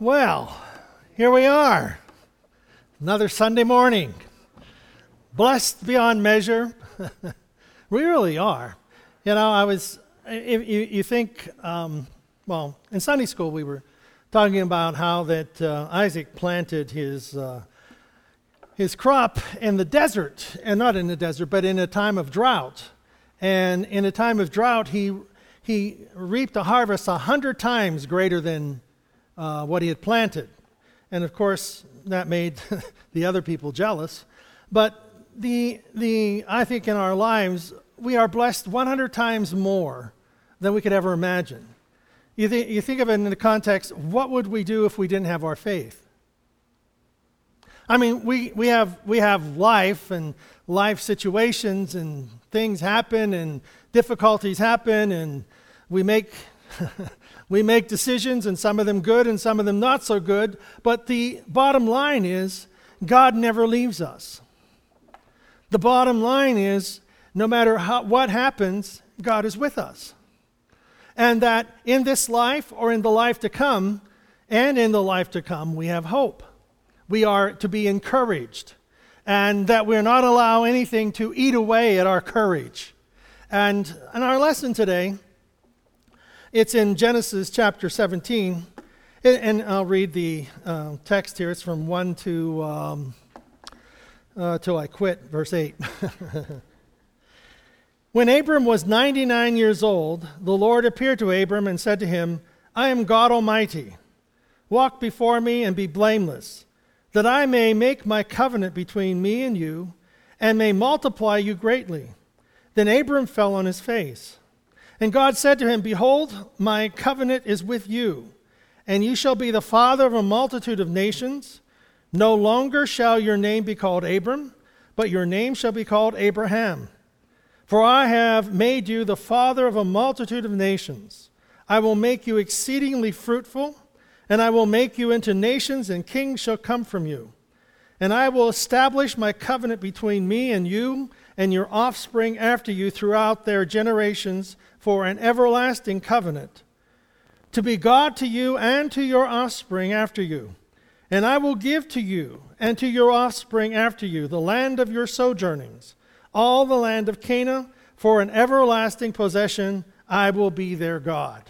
Well, here we are. Another Sunday morning. Blessed beyond measure. we really are. You know, I was, you, you think, um, well, in Sunday school we were talking about how that uh, Isaac planted his, uh, his crop in the desert, and not in the desert, but in a time of drought. And in a time of drought, he, he reaped a harvest a hundred times greater than uh, what he had planted. And of course, that made the other people jealous. But the, the, I think in our lives, we are blessed 100 times more than we could ever imagine. You, th- you think of it in the context what would we do if we didn't have our faith? I mean, we, we, have, we have life and life situations, and things happen, and difficulties happen, and we make We make decisions, and some of them good and some of them not so good, but the bottom line is God never leaves us. The bottom line is no matter how, what happens, God is with us. And that in this life or in the life to come, and in the life to come, we have hope. We are to be encouraged, and that we're not allow anything to eat away at our courage. And in our lesson today, it's in Genesis chapter 17, and I'll read the uh, text here. It's from 1 to um, uh, till I quit, verse 8. when Abram was 99 years old, the Lord appeared to Abram and said to him, I am God Almighty. Walk before me and be blameless, that I may make my covenant between me and you, and may multiply you greatly. Then Abram fell on his face. And God said to him, Behold, my covenant is with you, and you shall be the father of a multitude of nations. No longer shall your name be called Abram, but your name shall be called Abraham. For I have made you the father of a multitude of nations. I will make you exceedingly fruitful, and I will make you into nations, and kings shall come from you. And I will establish my covenant between me and you and your offspring after you throughout their generations for an everlasting covenant, to be God to you and to your offspring after you. And I will give to you and to your offspring after you the land of your sojournings, all the land of Canaan, for an everlasting possession. I will be their God.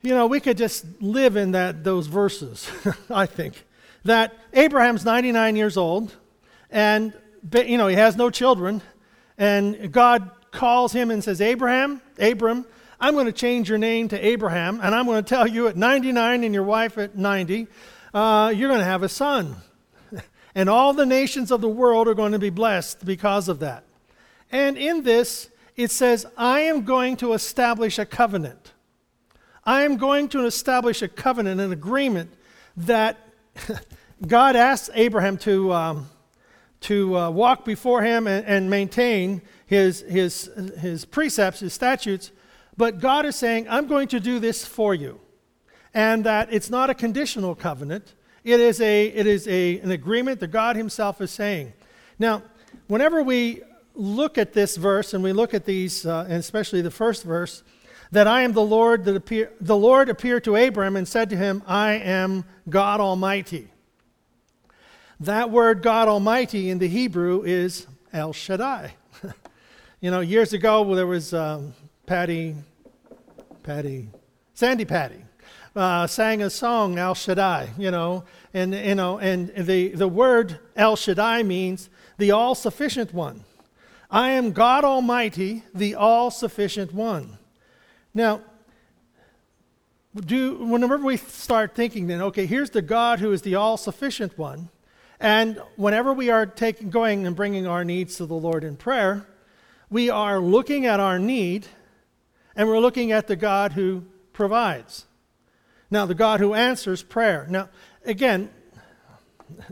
You know, we could just live in that those verses, I think. That Abraham's 99 years old, and you know, he has no children, and God calls him and says, Abraham, Abram, I'm going to change your name to Abraham, and I'm going to tell you at 99 and your wife at 90, uh, you're going to have a son. and all the nations of the world are going to be blessed because of that. And in this, it says, I am going to establish a covenant. I am going to establish a covenant, an agreement that God asked Abraham to, um, to uh, walk before him and, and maintain his, his, his precepts, his statutes, but God is saying, I'm going to do this for you. And that it's not a conditional covenant, it is, a, it is a, an agreement that God Himself is saying. Now, whenever we look at this verse and we look at these, uh, and especially the first verse, that I am the Lord that appear, the Lord appeared to Abram and said to him, I am God Almighty. That word God Almighty in the Hebrew is El Shaddai. You know, years ago there was um, Patty, Patty, Sandi Patty. Uh, sang a song, El Shaddai, you know, and, you know, and the, the word El Shaddai means the all sufficient one. I am God Almighty, the all sufficient one. Now, do, whenever we start thinking, then, okay, here's the God who is the all sufficient one, and whenever we are taking, going and bringing our needs to the Lord in prayer, we are looking at our need and we're looking at the God who provides. Now, the God who answers prayer. Now, again,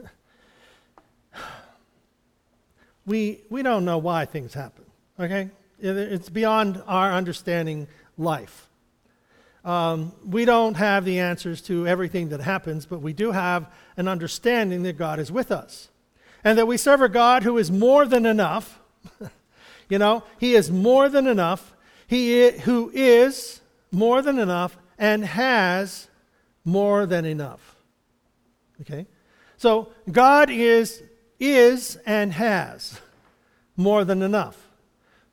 we, we don't know why things happen, okay? It's beyond our understanding life. Um, we don't have the answers to everything that happens, but we do have an understanding that God is with us and that we serve a God who is more than enough. You know, He is more than enough. He is, who is more than enough and has more than enough. Okay? So God is is and has more than enough.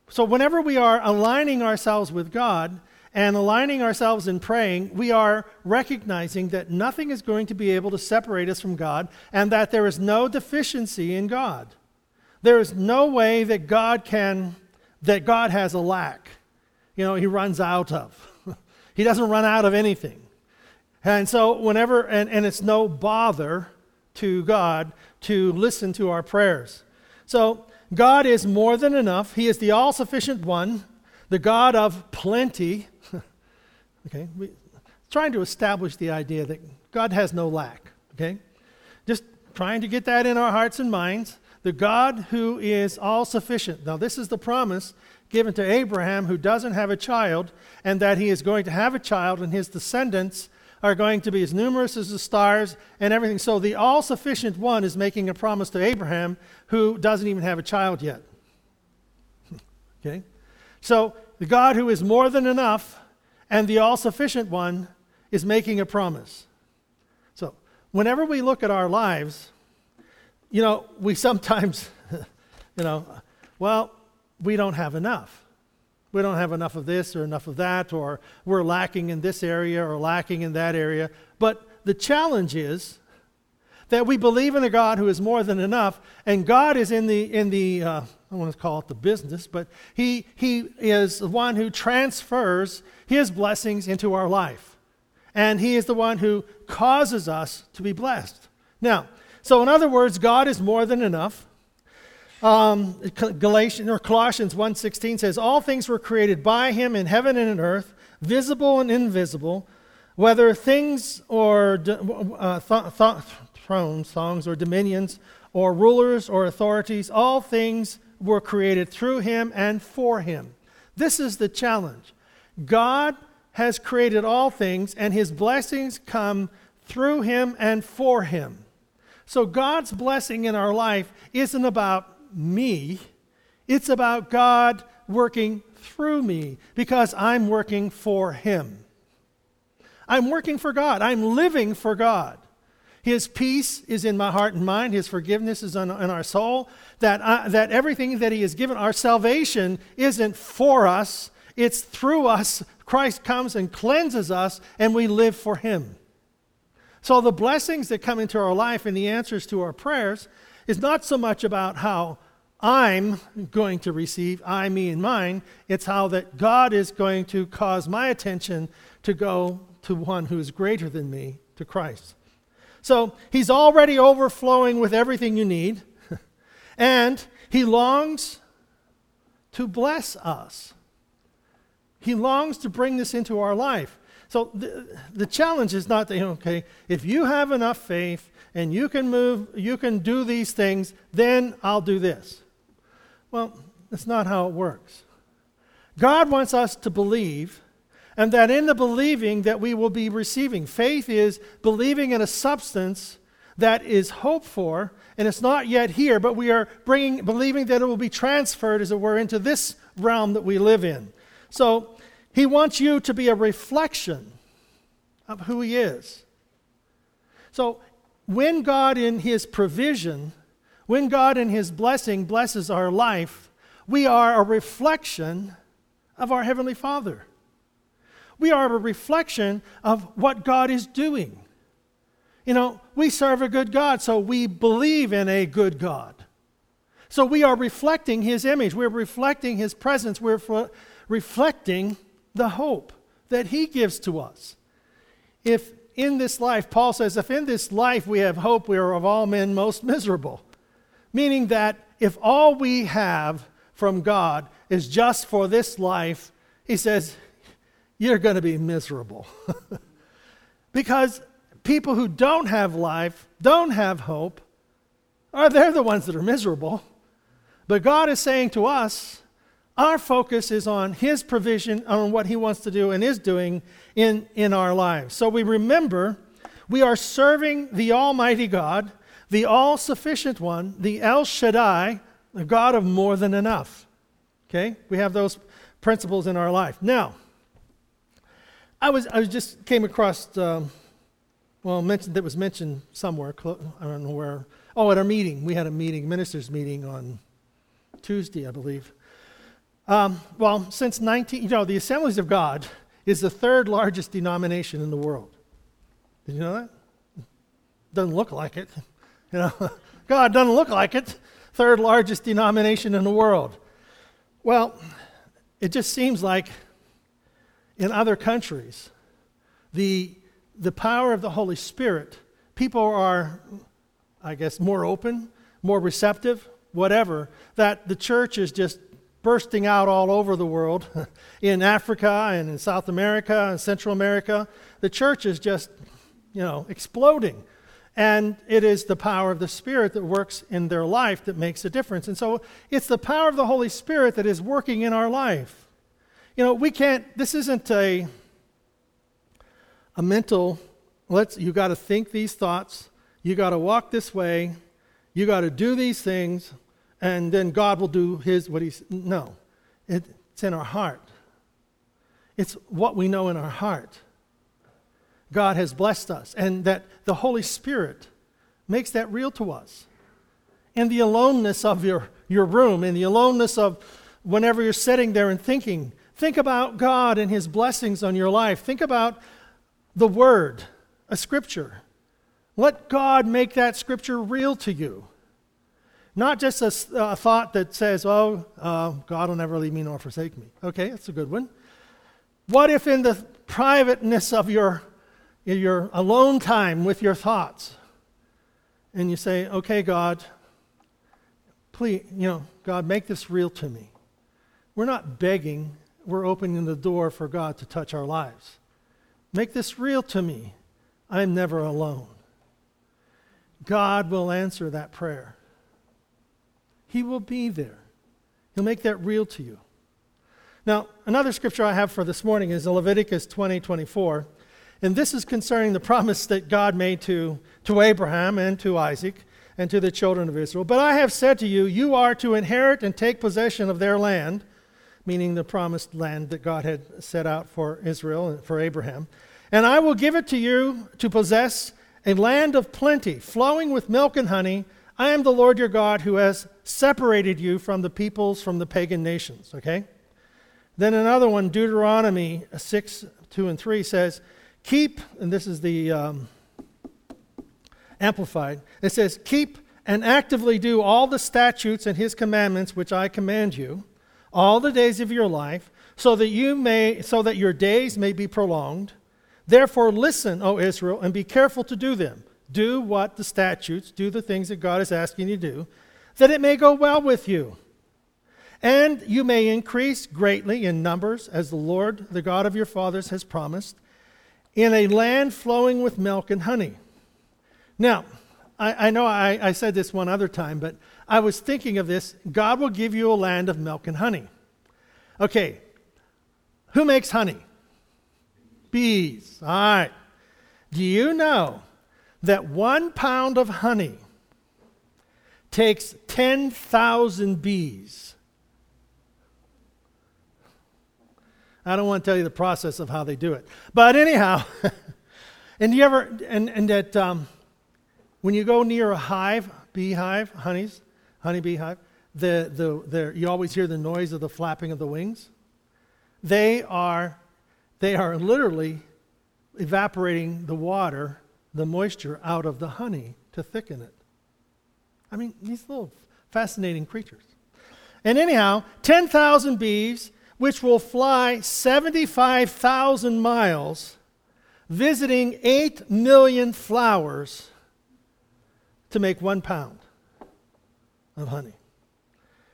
So whenever we are aligning ourselves with God and aligning ourselves in praying, we are recognizing that nothing is going to be able to separate us from God and that there is no deficiency in God. There is no way that God can that God has a lack. You know, he runs out of. he doesn't run out of anything. And so whenever and, and it's no bother to God to listen to our prayers. So God is more than enough. He is the all sufficient one, the God of plenty. Okay, we, trying to establish the idea that God has no lack. Okay, just trying to get that in our hearts and minds. The God who is all sufficient. Now, this is the promise given to Abraham, who doesn't have a child, and that he is going to have a child, and his descendants are going to be as numerous as the stars and everything. So the all sufficient one is making a promise to Abraham who doesn't even have a child yet. okay? So the God who is more than enough and the all sufficient one is making a promise. So whenever we look at our lives, you know, we sometimes, you know, well, we don't have enough we don't have enough of this or enough of that, or we're lacking in this area or lacking in that area. But the challenge is that we believe in a God who is more than enough, and God is in the, in the uh, I want to call it the business, but he, he is the one who transfers his blessings into our life. And he is the one who causes us to be blessed. Now, so in other words, God is more than enough. Um, Galatians or Colossians 1:16 says, "All things were created by him in heaven and in earth, visible and invisible, whether things or uh, th- th- thrones, songs or dominions, or rulers or authorities, all things were created through him and for him." This is the challenge. God has created all things, and his blessings come through him and for him. So God's blessing in our life isn't about me, it's about God working through me because I'm working for Him. I'm working for God, I'm living for God. His peace is in my heart and mind. His forgiveness is in, our soul. That, I, that everything that He has given, our salvation, isn't for us, it's through us. Christ comes and cleanses us, and we live for Him. So the blessings that come into our life and the answers to our prayers is not so much about how I'm going to receive, I, me, and mine. It's how that God is going to cause my attention to go to one who is greater than me, to Christ. So he's already overflowing with everything you need, and he longs to bless us. He longs to bring this into our life. So the, the challenge is not that, okay, if you have enough faith and you can move, you can do these things, then I'll do this. Well, that's not how it works. God wants us to believe, and that in the believing that we will be receiving. Faith is believing in a substance that is hoped for, and it's not yet here, but we are bringing, believing that it will be transferred, as it were, into this realm that we live in. So he wants you to be a reflection of who he is. So when God, in his provision, when God, in His blessing, blesses our life, we are a reflection of our Heavenly Father. We are a reflection of what God is doing. You know, we serve a good God, so we believe in a good God. So we are reflecting His image. We're reflecting His presence. We're reflecting the hope that He gives to us. If in this life, Paul says, if in this life we have hope, we are of all men most miserable. Meaning that if all we have from God is just for this life, he says, you're going to be miserable. because people who don't have life, don't have hope, are they're the ones that are miserable. But God is saying to us, our focus is on His provision, on what He wants to do and is doing in, in our lives. So we remember we are serving the Almighty God the all sufficient one, the El Shaddai, the God of more than enough. Okay? We have those principles in our life. Now, I was, I was just came across um, well, mentioned, that was mentioned somewhere. I don't know where. Oh, at our meeting. We had a meeting, ministers' meeting on Tuesday, I believe. Um, well, since 19, you know, the Assemblies of God is the third largest denomination in the world. Did you know that? Doesn't look like it. You know, God doesn't look like it. Third largest denomination in the world. Well, it just seems like in other countries, the, the power of the Holy Spirit, people are, I guess, more open, more receptive, whatever, that the church is just bursting out all over the world in Africa and in South America and Central America. The church is just, you know, exploding. And it is the power of the Spirit that works in their life that makes a difference. And so it's the power of the Holy Spirit that is working in our life. You know, we can't, this isn't a, a mental, let's, you got to think these thoughts, you got to walk this way, you got to do these things, and then God will do his, what he's, no. It, it's in our heart. It's what we know in our heart. God has blessed us, and that the Holy Spirit makes that real to us. In the aloneness of your, your room, in the aloneness of whenever you're sitting there and thinking, think about God and His blessings on your life. Think about the Word, a scripture. Let God make that scripture real to you. Not just a, a thought that says, oh, uh, God will never leave me nor forsake me. Okay, that's a good one. What if in the privateness of your your alone time with your thoughts, and you say, okay, God, please, you know, God, make this real to me. We're not begging, we're opening the door for God to touch our lives. Make this real to me. I'm never alone. God will answer that prayer. He will be there. He'll make that real to you. Now, another scripture I have for this morning is Leviticus 20 24. And this is concerning the promise that God made to, to Abraham and to Isaac and to the children of Israel. But I have said to you, you are to inherit and take possession of their land, meaning the promised land that God had set out for Israel and for Abraham. And I will give it to you to possess a land of plenty, flowing with milk and honey. I am the Lord your God who has separated you from the peoples, from the pagan nations. Okay? Then another one, Deuteronomy 6 2 and 3 says, Keep, and this is the um, Amplified, it says, Keep and actively do all the statutes and his commandments which I command you all the days of your life so that you may so that your days may be prolonged. Therefore listen o israel and be careful to do them. Do what the statutes do the things that god is asking you to do that it may go well with you. And you may increase greatly in numbers as the lord the god of your fathers has promised in a land flowing with milk and honey. Now, I, I know I, I said this one other time, but I was thinking of this. God will give you a land of milk and honey. Okay, who makes honey? Bees. All right. Do you know that one pound of honey takes 10,000 bees I don't want to tell you the process of how they do it. But anyhow, and you ever, and, and that um, when you go near a hive, beehive, honeys, honey beehive, the, the, the, you always hear the noise of the flapping of the wings. They are, they are literally evaporating the water, the moisture out of the honey to thicken it. I mean, these little fascinating creatures. And anyhow, 10,000 bees which will fly 75,000 miles, visiting 8 million flowers to make one pound of honey.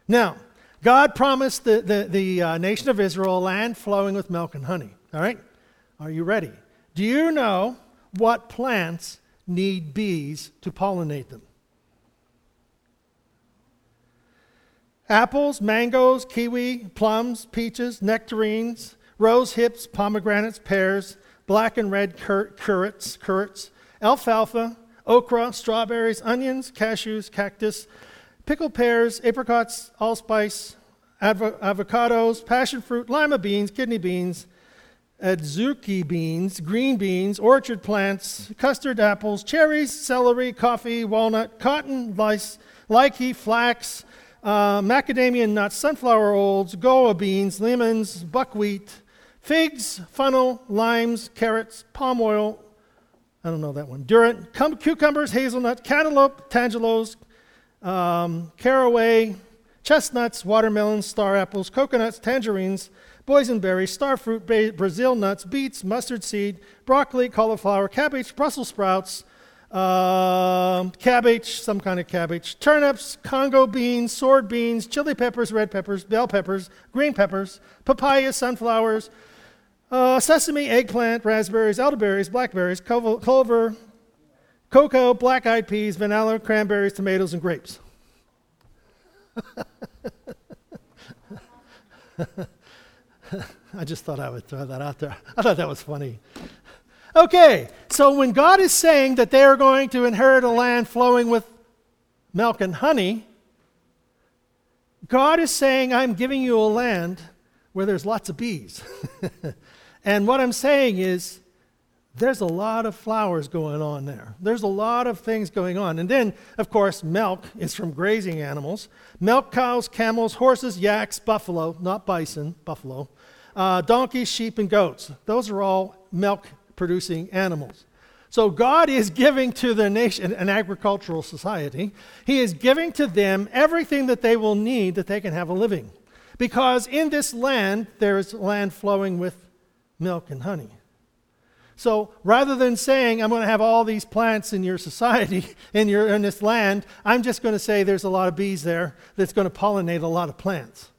Now, God promised the, the, the uh, nation of Israel a land flowing with milk and honey. All right? Are you ready? Do you know what plants need bees to pollinate them? apples, mangoes, kiwi, plums, peaches, nectarines, rose hips, pomegranates, pears, black and red cur- currants, currants, alfalfa, okra, strawberries, onions, cashews, cactus, pickled pears, apricots, allspice, avocados, passion fruit, lima beans, kidney beans, adzuki beans, green beans, orchard plants, custard apples, cherries, celery, coffee, walnut, cotton, lice, lychee, flax, uh, macadamia nuts, sunflower oils, goa beans, lemons, buckwheat, figs, funnel, limes, carrots, palm oil. I don't know that one. Durant, cum- cucumbers, hazelnut, cantaloupe, tangelos, um, caraway, chestnuts, watermelons, star apples, coconuts, tangerines, boysenberries, starfruit, Brazil nuts, beets, mustard seed, broccoli, cauliflower, cabbage, Brussels sprouts, uh, cabbage, some kind of cabbage, turnips, Congo beans, sword beans, chili peppers, red peppers, bell peppers, green peppers, papaya, sunflowers, uh, sesame, eggplant, raspberries, elderberries, blackberries, clover, cocoa, black eyed peas, vanilla, cranberries, tomatoes, and grapes. I just thought I would throw that out there. I thought that was funny. Okay, so when God is saying that they are going to inherit a land flowing with milk and honey, God is saying, I'm giving you a land where there's lots of bees. and what I'm saying is, there's a lot of flowers going on there. There's a lot of things going on. And then, of course, milk is from grazing animals milk cows, camels, horses, yaks, buffalo, not bison, buffalo, uh, donkeys, sheep, and goats. Those are all milk producing animals. So God is giving to the nation, an agricultural society, He is giving to them everything that they will need that they can have a living. Because in this land, there is land flowing with milk and honey. So rather than saying, I'm going to have all these plants in your society, in, your, in this land, I'm just going to say there's a lot of bees there that's going to pollinate a lot of plants.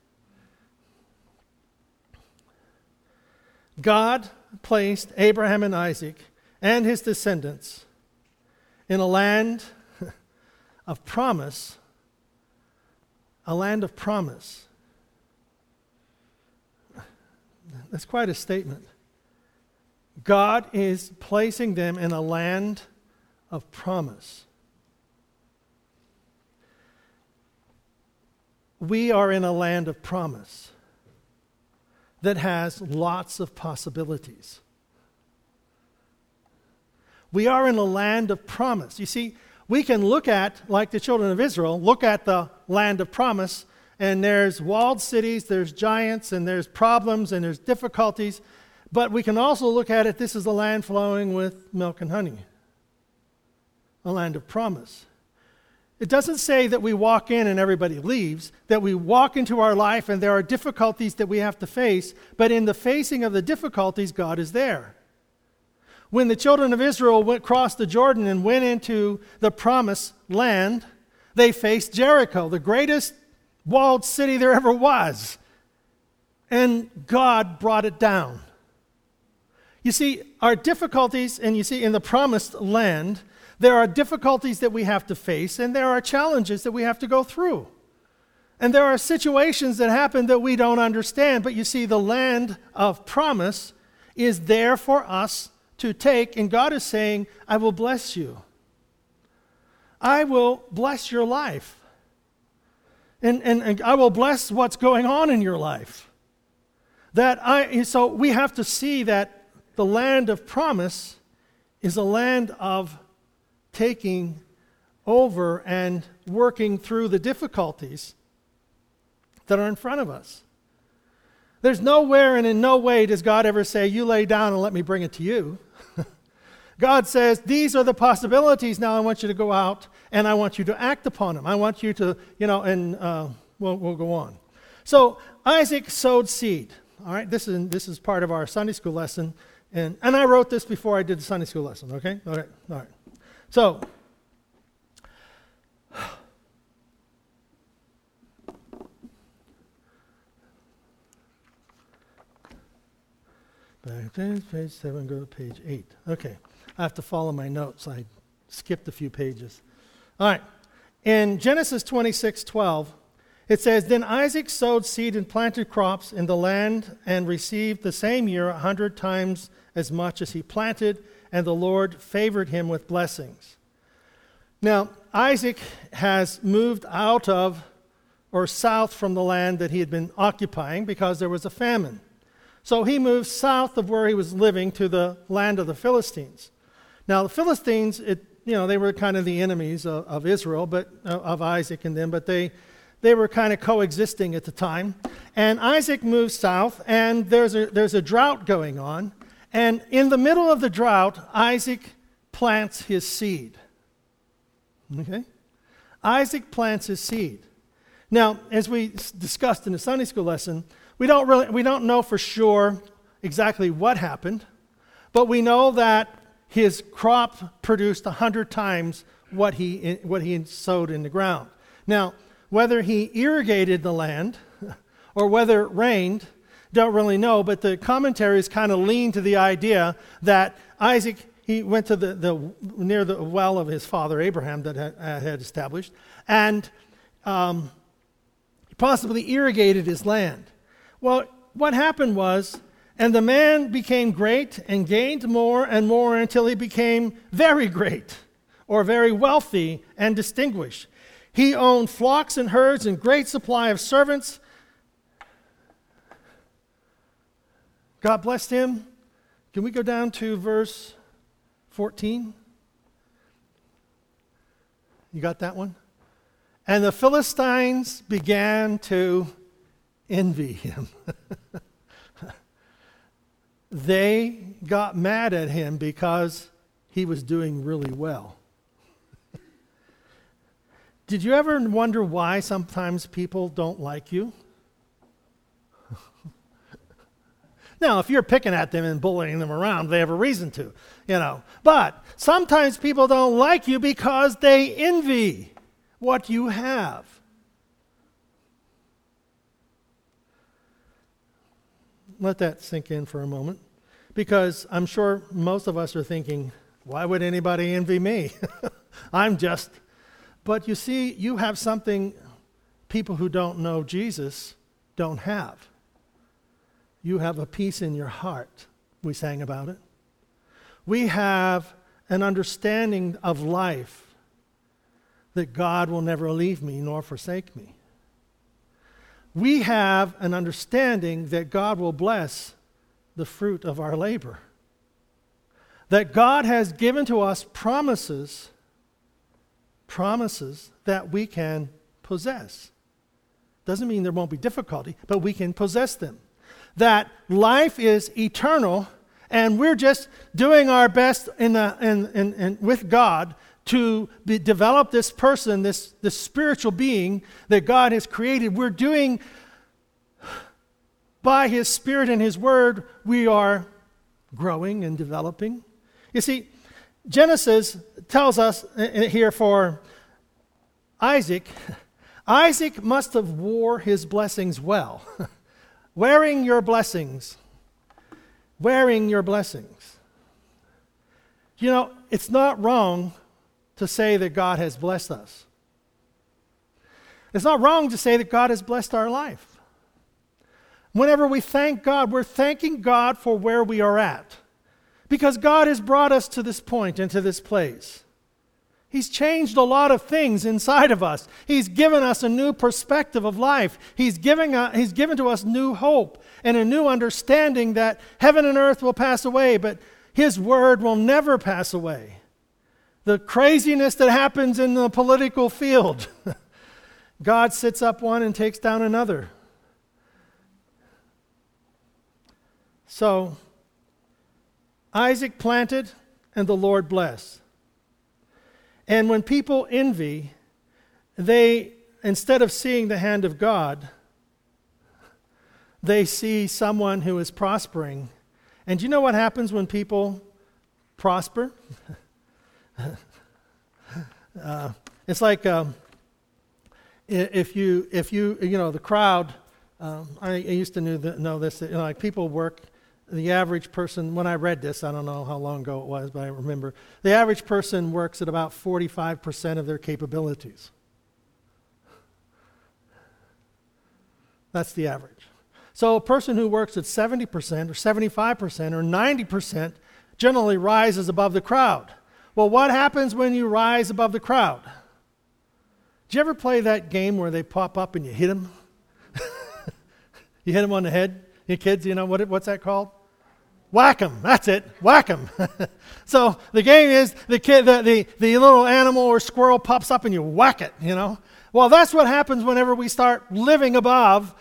God placed Abraham and Isaac and his descendants in a land of promise, a land of promise. That's quite a statement. God is placing them in a land of promise. We are in a land of promise that has lots of possibilities. We are in a land of promise. You see, we can look at, like the children of Israel, look at the land of promise, and there's walled cities, there's giants, and there's problems, and there's difficulties. But we can also look at it this is a land flowing with milk and honey, a land of promise. It doesn't say that we walk in and everybody leaves, that we walk into our life and there are difficulties that we have to face, but in the facing of the difficulties, God is there. When the children of Israel went across the Jordan and went into the promised land, they faced Jericho, the greatest walled city there ever was. And God brought it down. You see, our difficulties, and you see, in the promised land, there are difficulties that we have to face, and there are challenges that we have to go through. And there are situations that happen that we don't understand, but you see, the land of promise is there for us to take, and God is saying, I will bless you. I will bless your life. And, and, and I will bless what's going on in your life. That I, so we have to see that the land of promise is a land of taking over and working through the difficulties that are in front of us. There's nowhere and in no way does God ever say, You lay down and let me bring it to you. God says, These are the possibilities. Now I want you to go out and I want you to act upon them. I want you to, you know, and uh, we'll, we'll go on. So Isaac sowed seed. All right, this is, this is part of our Sunday school lesson. And, and I wrote this before I did the Sunday school lesson, okay? All right, all right. So, back to page seven, go to page eight. Okay, I have to follow my notes. I skipped a few pages. All right, in Genesis 26 12, it says, Then Isaac sowed seed and planted crops in the land and received the same year a hundred times as much as he planted and the Lord favored him with blessings. Now, Isaac has moved out of or south from the land that he had been occupying because there was a famine. So he moved south of where he was living to the land of the Philistines. Now, the Philistines, it, you know, they were kind of the enemies of, of Israel, but uh, of Isaac and them, but they, they were kind of coexisting at the time. And Isaac moves south, and there's a, there's a drought going on. And in the middle of the drought, Isaac plants his seed. Okay? Isaac plants his seed. Now, as we discussed in the Sunday school lesson, we don't really we don't know for sure exactly what happened, but we know that his crop produced a hundred times what he what he sowed in the ground. Now, whether he irrigated the land or whether it rained, don't really know, but the commentaries kind of lean to the idea that Isaac he went to the, the near the well of his father Abraham that had, had established, and um, possibly irrigated his land. Well, what happened was, and the man became great and gained more and more until he became very great or very wealthy and distinguished. He owned flocks and herds and great supply of servants. God blessed him. Can we go down to verse 14? You got that one? And the Philistines began to envy him. they got mad at him because he was doing really well. Did you ever wonder why sometimes people don't like you? now, if you're picking at them and bullying them around, they have a reason to, you know. But sometimes people don't like you because they envy what you have. let that sink in for a moment because I'm sure most of us are thinking, why would anybody envy me? I'm just. But you see, you have something people who don't know Jesus don't have. You have a peace in your heart. We sang about it. We have an understanding of life that God will never leave me nor forsake me we have an understanding that God will bless the fruit of our labor. That God has given to us promises, promises that we can possess. Doesn't mean there won't be difficulty, but we can possess them. That life is eternal, and we're just doing our best in the, in, in, in with God to be, develop this person, this, this spiritual being that God has created. We're doing, by His Spirit and His Word, we are growing and developing. You see, Genesis tells us uh, uh, here for Isaac, Isaac must have wore his blessings well. wearing your blessings. Wearing your blessings. You know, it's not wrong to say that God has blessed us. It's not wrong to say that God has blessed our life. Whenever we thank God, we're thanking God for where we are at. Because God has brought us to this point and to this place. He's changed a lot of things inside of us. He's given us a new perspective of life. He's, giving a, he's given to us new hope and a new understanding that heaven and earth will pass away, but His word will never pass away the craziness that happens in the political field. God sits up one and takes down another. So, Isaac planted and the Lord blessed. And when people envy, they, instead of seeing the hand of God, they see someone who is prospering. And you know what happens when people prosper? uh, it's like um, if you if you you know the crowd. Um, I, I, used to know, the, know this. You know, like people work. The average person, when I read this, I don't know how long ago it was, but I remember the average person works at about 45% of their capabilities. That's the average. So a person who works at 70% or 75% or 90% generally rises above the crowd. Well, what happens when you rise above the crowd? Did you ever play that game where they pop up and you hit them? you hit them on the head? You kids, you know what, what's that called? Whack 'em. That's it. Whack 'em. so the game is the kid, the, the, the little animal or squirrel pops up and you whack it, you know? Well, that's what happens whenever we start living above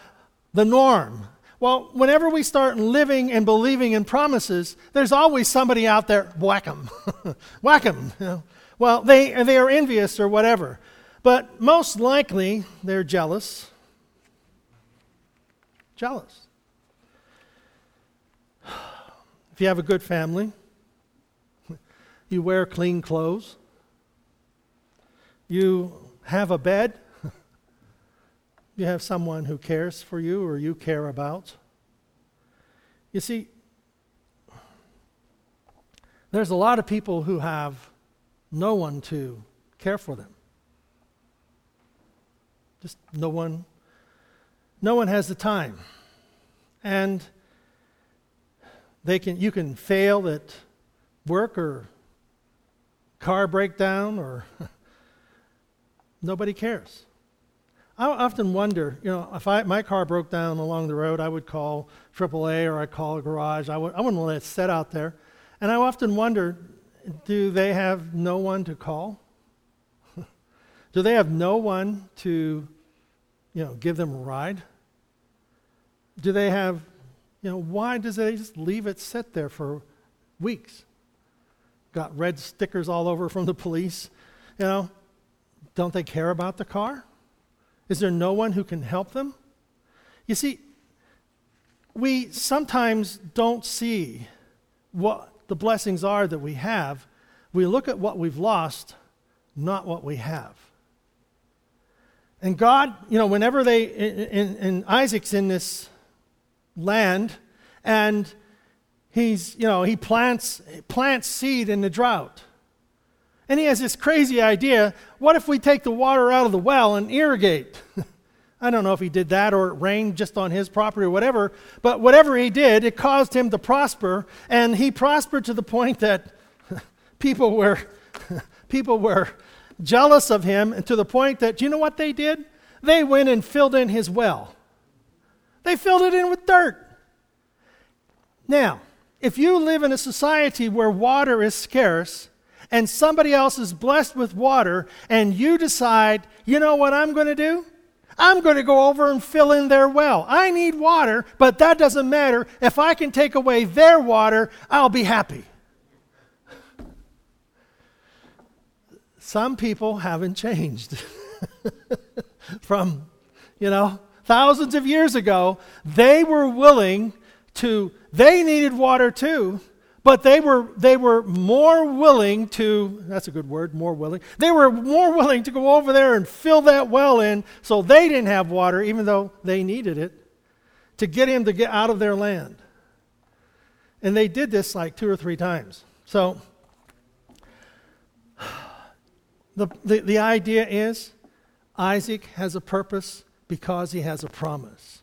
the norm. Well, whenever we start living and believing in promises, there's always somebody out there, whack 'em. whack 'em. You know? Well, they, they are envious or whatever. But most likely, they're jealous. Jealous. If you have a good family, you wear clean clothes, you have a bed, you have someone who cares for you or you care about. You see, there's a lot of people who have no one to care for them. Just no one no one has the time. And they can, you can fail at work or car breakdown or nobody cares. I often wonder, you know, if I, my car broke down along the road, I would call AAA or I'd call a garage. I wouldn't let it sit out there. And I often wonder, do they have no one to call? do they have no one to, you know, give them a ride? Do they have you know, why does they just leave it sit there for weeks? Got red stickers all over from the police. You know, don't they care about the car? Is there no one who can help them? You see, we sometimes don't see what the blessings are that we have. We look at what we've lost, not what we have. And God, you know, whenever they, and Isaac's in this land and he's, you know, he plants, plants seed in the drought. And he has this crazy idea what if we take the water out of the well and irrigate? I don't know if he did that or it rained just on his property or whatever, but whatever he did, it caused him to prosper. And he prospered to the point that people were, people were jealous of him, and to the point that, you know what they did? They went and filled in his well. They filled it in with dirt. Now, if you live in a society where water is scarce and somebody else is blessed with water, and you decide, you know what I'm going to do? I'm going to go over and fill in their well. I need water, but that doesn't matter. If I can take away their water, I'll be happy. Some people haven't changed. From, you know, thousands of years ago, they were willing to, they needed water too, but they were, they were more willing to, that's a good word, more willing. They were more willing to go over there and fill that well in so they didn't have water, even though they needed it, to get him to get out of their land. And they did this like two or three times. So, the, the, the idea is Isaac has a purpose because he has a promise.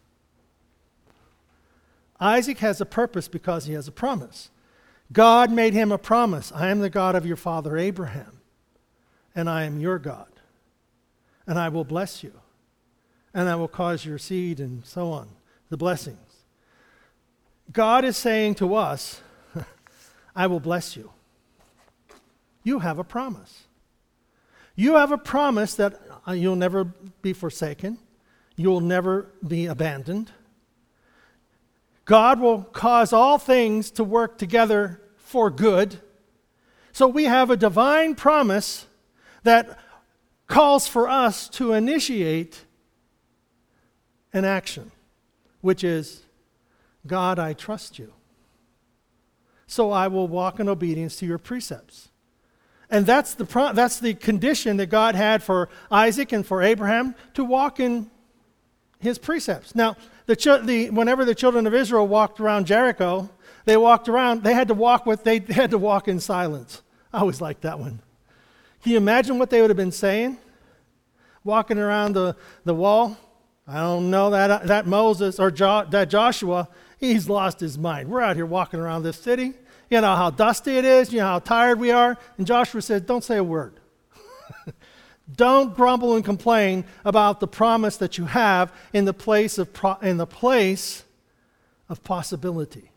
Isaac has a purpose because he has a promise. God made him a promise I am the God of your father Abraham, and I am your God, and I will bless you, and I will cause your seed, and so on, the blessings. God is saying to us, I will bless you. You have a promise. You have a promise that uh, you'll never be forsaken, you'll never be abandoned God will cause all things to work together for good. So we have a divine promise that calls for us to initiate an action, which is God, I trust you. So I will walk in obedience to your precepts. And that's the, pro- that's the condition that God had for Isaac and for Abraham to walk in his precepts. Now, the, the, whenever the children of Israel walked around Jericho, they walked around, they had to walk with, they had to walk in silence. I always liked that one. Can you imagine what they would have been saying? Walking around the, the wall? I don't know that, that Moses or jo- that Joshua, he's lost his mind. We're out here walking around this city. You know how dusty it is, you know how tired we are. And Joshua says, Don't say a word. Don't grumble and complain about the promise that you have in the place of, pro- in the place of possibility.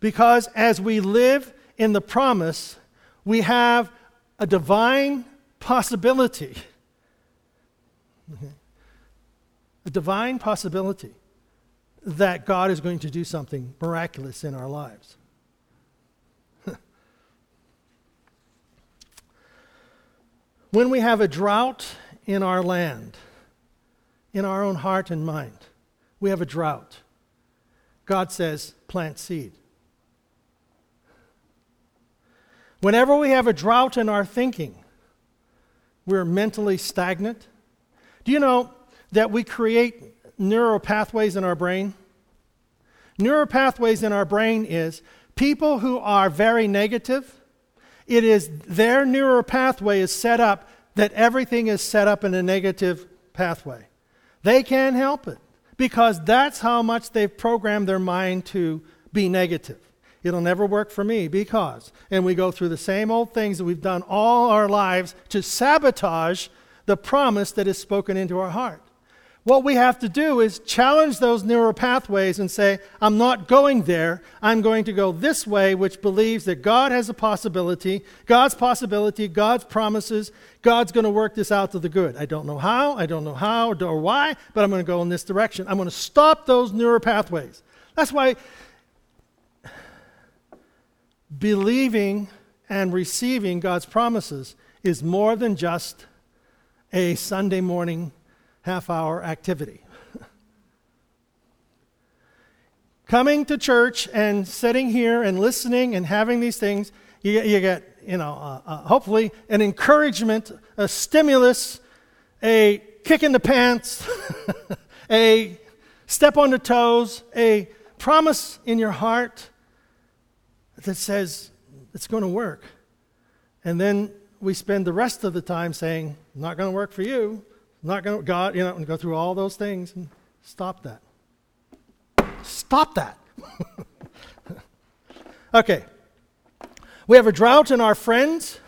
Because as we live in the promise, we have a divine possibility. A divine possibility that God is going to do something miraculous in our lives. When we have a drought in our land, in our own heart and mind, we have a drought. God says, plant seed. Whenever we have a drought in our thinking, we're mentally stagnant. Do you know that we create neural pathways in our brain? Neural pathways in our brain is people who are very negative, it is their neural pathway is set up that everything is set up in a negative pathway. They can't help it because that's how much they've programmed their mind to be negative. It'll never work for me because. And we go through the same old things that we've done all our lives to sabotage the promise that is spoken into our heart. What we have to do is challenge those neural pathways and say, I'm not going there. I'm going to go this way, which believes that God has a possibility, God's possibility, God's promises. God's going to work this out to the good. I don't know how, I don't know how or why, but I'm going to go in this direction. I'm going to stop those neural pathways. That's why believing and receiving God's promises is more than just a Sunday morning half hour activity. Coming to church and sitting here and listening and having these things, you, you get, you know, uh, uh, hopefully an encouragement, a stimulus, a kick in the pants, a step on the toes, a promise in your heart that says it's going to work. And then we spend the rest of the time saying, not going to work for you. Not going to, God, you know, and go through all those things and stop that. Stop that. okay. We have a drought in our friends,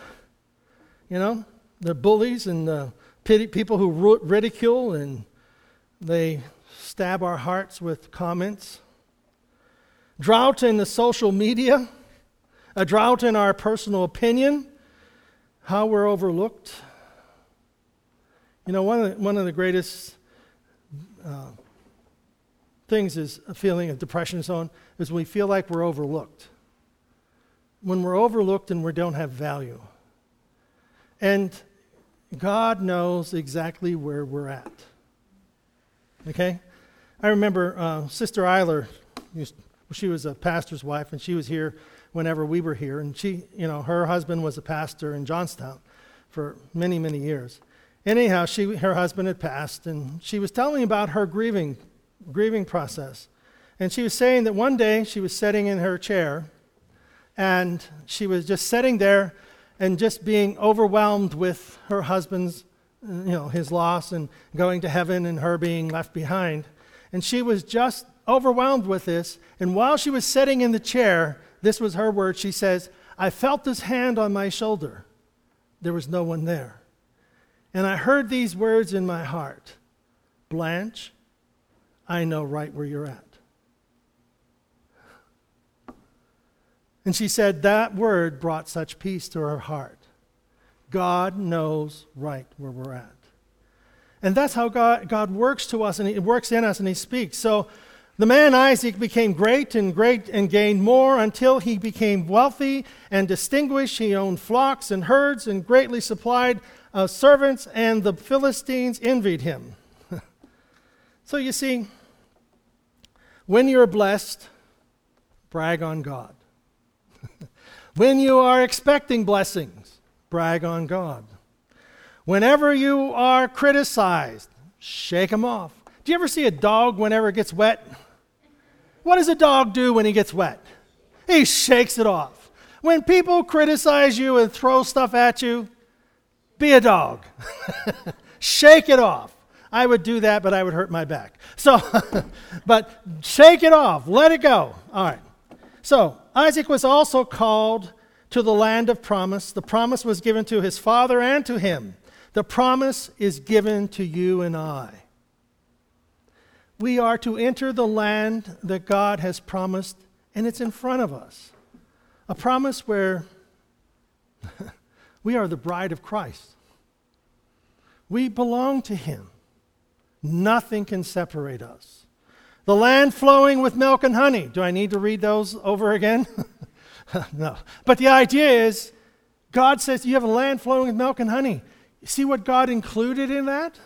you know, the bullies and the pity, people who ridicule and they stab our hearts with comments. Drought in the social media a drought in our personal opinion, how we're overlooked. You know, one of the, one of the greatest uh, things is a feeling of depression zone is we feel like we're overlooked. When we're overlooked and we don't have value. And God knows exactly where we're at. Okay? I remember uh, Sister Eiler, she was a pastor's wife, and she was here whenever we were here. And she, you know, her husband was a pastor in Johnstown for many, many years. Anyhow, she, her husband had passed, and she was telling me about her grieving, grieving process. And she was saying that one day she was sitting in her chair, and she was just sitting there and just being overwhelmed with her husband's, you know, his loss and going to heaven and her being left behind. And she was just overwhelmed with this. And while she was sitting in the chair, this was her word. She says, I felt this hand on my shoulder. There was no one there. And I heard these words in my heart Blanche, I know right where you're at. And she said that word brought such peace to her heart. God knows right where we're at. And that's how God, God works to us and He works in us and He speaks. So the man Isaac became great and great and gained more until he became wealthy and distinguished. He owned flocks and herds and greatly supplied uh, servants, and the Philistines envied him. so you see, when you're blessed, brag on God. when you are expecting blessings, brag on God. Whenever you are criticized, shake them off. Do you ever see a dog whenever it gets wet? What does a dog do when he gets wet? He shakes it off. When people criticize you and throw stuff at you, be a dog. shake it off. I would do that, but I would hurt my back. So, but shake it off. Let it go. All right. So, Isaac was also called to the land of promise. The promise was given to his father and to him. The promise is given to you and I. We are to enter the land that God has promised, and it's in front of us. A promise where we are the bride of Christ. We belong to Him. Nothing can separate us. The land flowing with milk and honey. Do I need to read those over again? no. But the idea is God says you have a land flowing with milk and honey. You see what God included in that?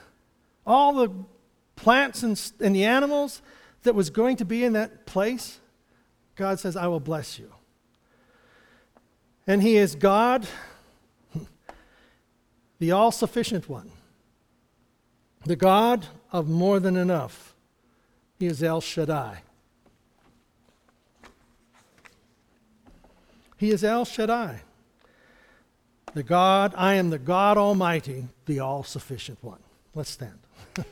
All the plants and, and the animals that was going to be in that place. God says, I will bless you. And He is God, the all sufficient one, the God of more than enough. He is El Shaddai. He is El Shaddai. The God, I am the God Almighty, the all sufficient one. Let's stand.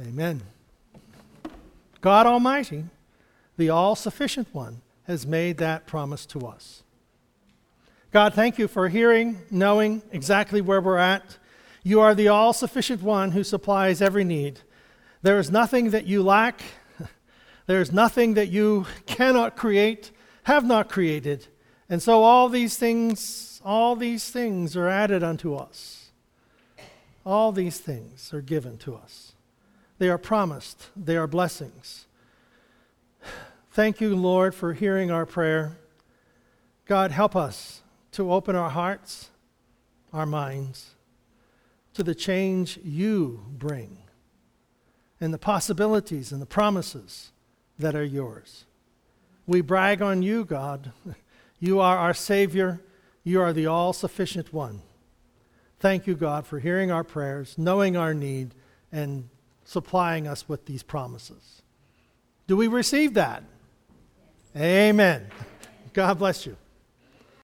Amen. God Almighty, the all sufficient one, has made that promise to us. God, thank you for hearing, knowing exactly where we're at. You are the all sufficient one who supplies every need. There is nothing that you lack, there is nothing that you cannot create, have not created. And so all these things, all these things are added unto us. All these things are given to us. They are promised, they are blessings. Thank you, Lord, for hearing our prayer. God, help us to open our hearts, our minds, to the change you bring and the possibilities and the promises that are yours. We brag on you, God. You are our Savior. You are the all sufficient one. Thank you, God, for hearing our prayers, knowing our need, and supplying us with these promises. Do we receive that? Amen. God bless you.